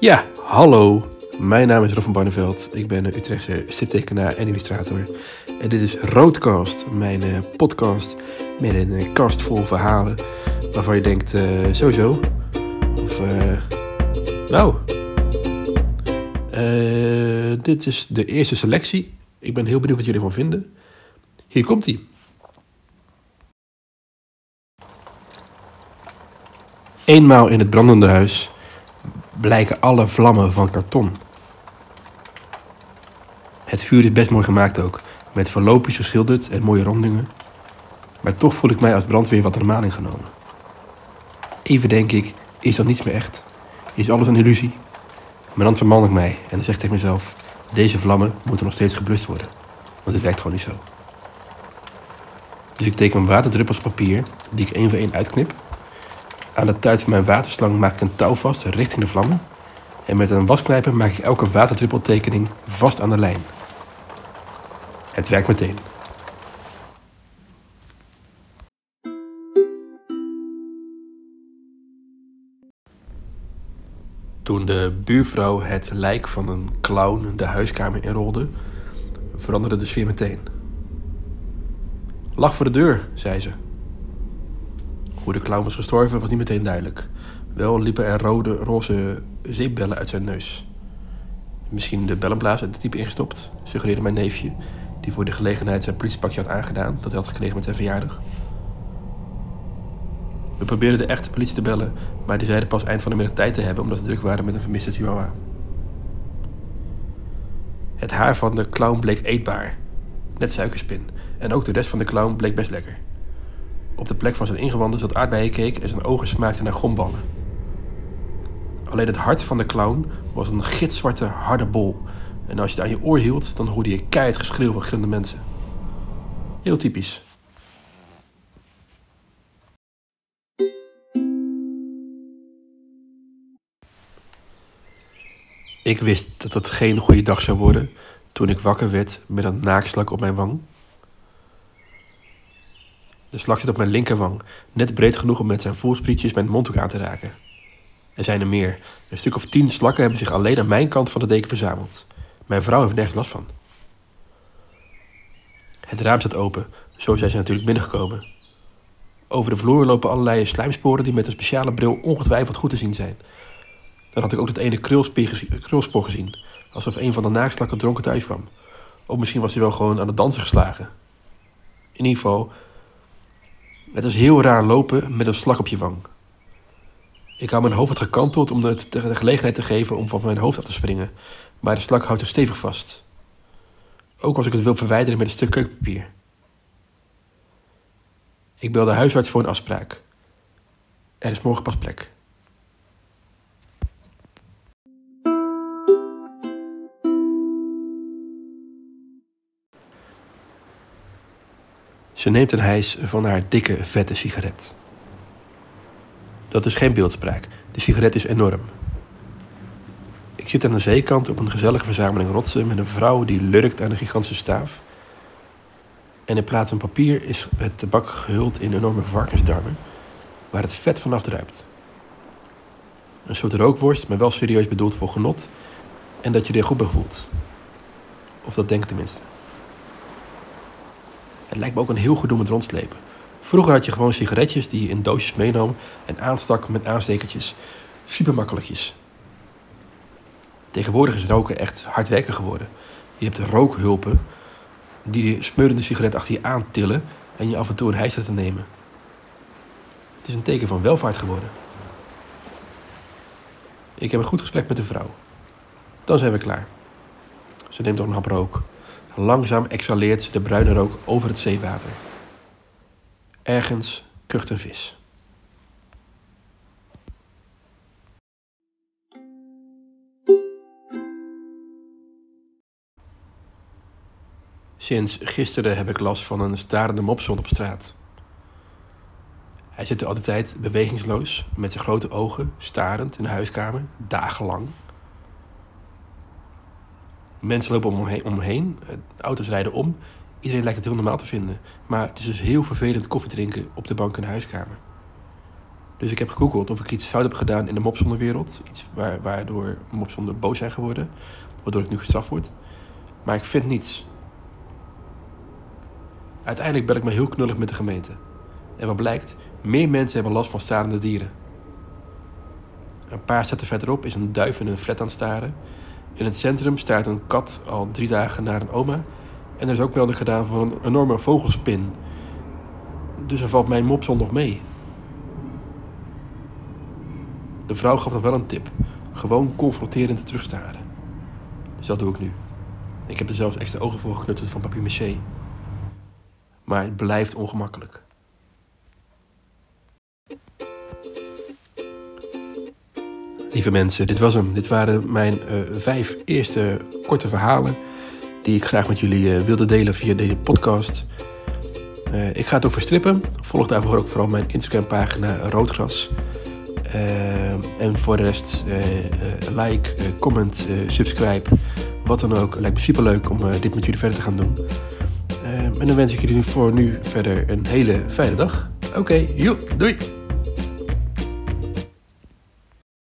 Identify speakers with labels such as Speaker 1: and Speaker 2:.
Speaker 1: Ja, hallo. Mijn naam is Rob van Barneveld. Ik ben een Utrechtse striptekenaar en illustrator. En dit is Roadcast, mijn eh, podcast met een eh, kast vol verhalen waarvan je denkt, eh sowieso. Of, eh nou. Eh, dit is de eerste selectie. Ik ben heel benieuwd wat jullie ervan vinden. Hier komt ie. Eenmaal in het brandende huis blijken alle vlammen van karton. Het vuur is best mooi gemaakt ook, met verloopjes geschilderd en mooie rondingen. Maar toch voel ik mij als brandweer wat normaal ingenomen. Even denk ik, is dat niets meer echt? Is alles een illusie? Maar dan verman ik mij en dan zeg ik tegen mezelf, deze vlammen moeten nog steeds geblust worden. Want het werkt gewoon niet zo. Dus ik teken waterdruppels papier, die ik één voor één uitknip aan de tuit van mijn waterslang maak ik een touw vast richting de vlammen. En met een wasknijper maak ik elke waterdruppeltekening vast aan de lijn. Het werkt meteen. Toen de buurvrouw het lijk van een clown de huiskamer inrolde, veranderde de sfeer meteen. Lach voor de deur, zei ze. Hoe de clown was gestorven was niet meteen duidelijk. Wel liepen er rode, roze zeepbellen uit zijn neus. Misschien de bellenblaas uit de type ingestopt, suggereerde mijn neefje, die voor de gelegenheid zijn politiepakje had aangedaan dat hij had gekregen met zijn verjaardag. We probeerden de echte politie te bellen, maar die zeiden pas eind van de middag tijd te hebben omdat ze druk waren met een vermiste chihuahua. Het haar van de clown bleek eetbaar, net suikerspin, en ook de rest van de clown bleek best lekker. Op de plek van zijn ingewanden zat aardbeienkeek en zijn ogen smaakten naar gomballen. Alleen het hart van de clown was een gitzwarte harde bol. En als je het aan je oor hield, dan hoorde je keihard geschreeuw van gillende mensen. Heel typisch. Ik wist dat het geen goede dag zou worden toen ik wakker werd met een naakslak op mijn wang. De slak zit op mijn linkerwang, net breed genoeg om met zijn voelsprietjes mijn mondhoek aan te raken. Er zijn er meer. Een stuk of tien slakken hebben zich alleen aan mijn kant van de deken verzameld. Mijn vrouw heeft nergens last van. Het raam staat open, zo zijn ze natuurlijk binnengekomen. Over de vloer lopen allerlei slijmsporen die met een speciale bril ongetwijfeld goed te zien zijn. Dan had ik ook dat ene krulspoor gezien, alsof een van de naakslakken dronken thuis kwam. Of misschien was hij wel gewoon aan het dansen geslagen. In ieder geval, het is heel raar lopen met een slag op je wang. Ik hou mijn hoofd wat gekanteld om het de gelegenheid te geven om van mijn hoofd af te springen, maar de slak houdt zich stevig vast. Ook als ik het wil verwijderen met een stuk keukenpapier. Ik bel de huisarts voor een afspraak. Er is morgen pas plek. Ze neemt een hijs van haar dikke, vette sigaret. Dat is geen beeldspraak. De sigaret is enorm. Ik zit aan de zeekant op een gezellige verzameling rotsen met een vrouw die lurkt aan een gigantische staaf. En in plaats van papier is het tabak gehuld in enorme varkensdarmen, waar het vet vanaf druipt. Een soort rookworst, maar wel serieus bedoeld voor genot en dat je er goed bij voelt. Of dat denk ik tenminste. Het lijkt me ook een heel gedoe met rondslepen. Vroeger had je gewoon sigaretjes die je in doosjes meenam en aanstak met aanstekertjes. Super makkelijkjes. Tegenwoordig is roken echt hard werken geworden. Je hebt rookhulpen die de smeurende sigaret achter je aantillen en je af en toe een hijster te nemen. Het is een teken van welvaart geworden. Ik heb een goed gesprek met de vrouw. Dan zijn we klaar. Ze neemt nog een hap rook. Langzaam exhaleert ze de bruine rook over het zeewater. Ergens kucht een vis. Sinds gisteren heb ik last van een starende mopshond op straat. Hij zit er altijd bewegingsloos, met zijn grote ogen, starend in de huiskamer, dagenlang. Mensen lopen om hem heen, om hem heen, eh, auto's rijden om. Iedereen lijkt het heel normaal te vinden. Maar het is dus heel vervelend koffie drinken op de bank in de huiskamer. Dus ik heb gegoogeld of ik iets fout heb gedaan in de mopzonderwereld. Iets waar, waardoor mopzonder boos zijn geworden. Waardoor ik nu gestraft word. Maar ik vind niets. Uiteindelijk ben ik me heel knullig met de gemeente. En wat blijkt, meer mensen hebben last van starende dieren. Een paar zetten verderop is een duif in een flat aan het staren. In het centrum staat een kat al drie dagen naar een oma. En er is ook melding gedaan van een enorme vogelspin. Dus er valt mijn mopson nog mee. De vrouw gaf nog wel een tip. Gewoon confronterend terugstaren. Dus dat doe ik nu. Ik heb er zelfs extra ogen voor geknutseld van papier maché. Maar het blijft ongemakkelijk. Lieve mensen, dit was hem. Dit waren mijn uh, vijf eerste korte verhalen die ik graag met jullie uh, wilde delen via deze podcast. Uh, ik ga het ook verstrippen. Volg daarvoor ook vooral mijn Instagram pagina Roodgras. en voor de rest like, comment, subscribe, wat dan ook. Lijkt me super leuk om dit met jullie verder te gaan doen. en dan wens ik jullie voor nu verder een hele fijne dag. Oké, okay, doei!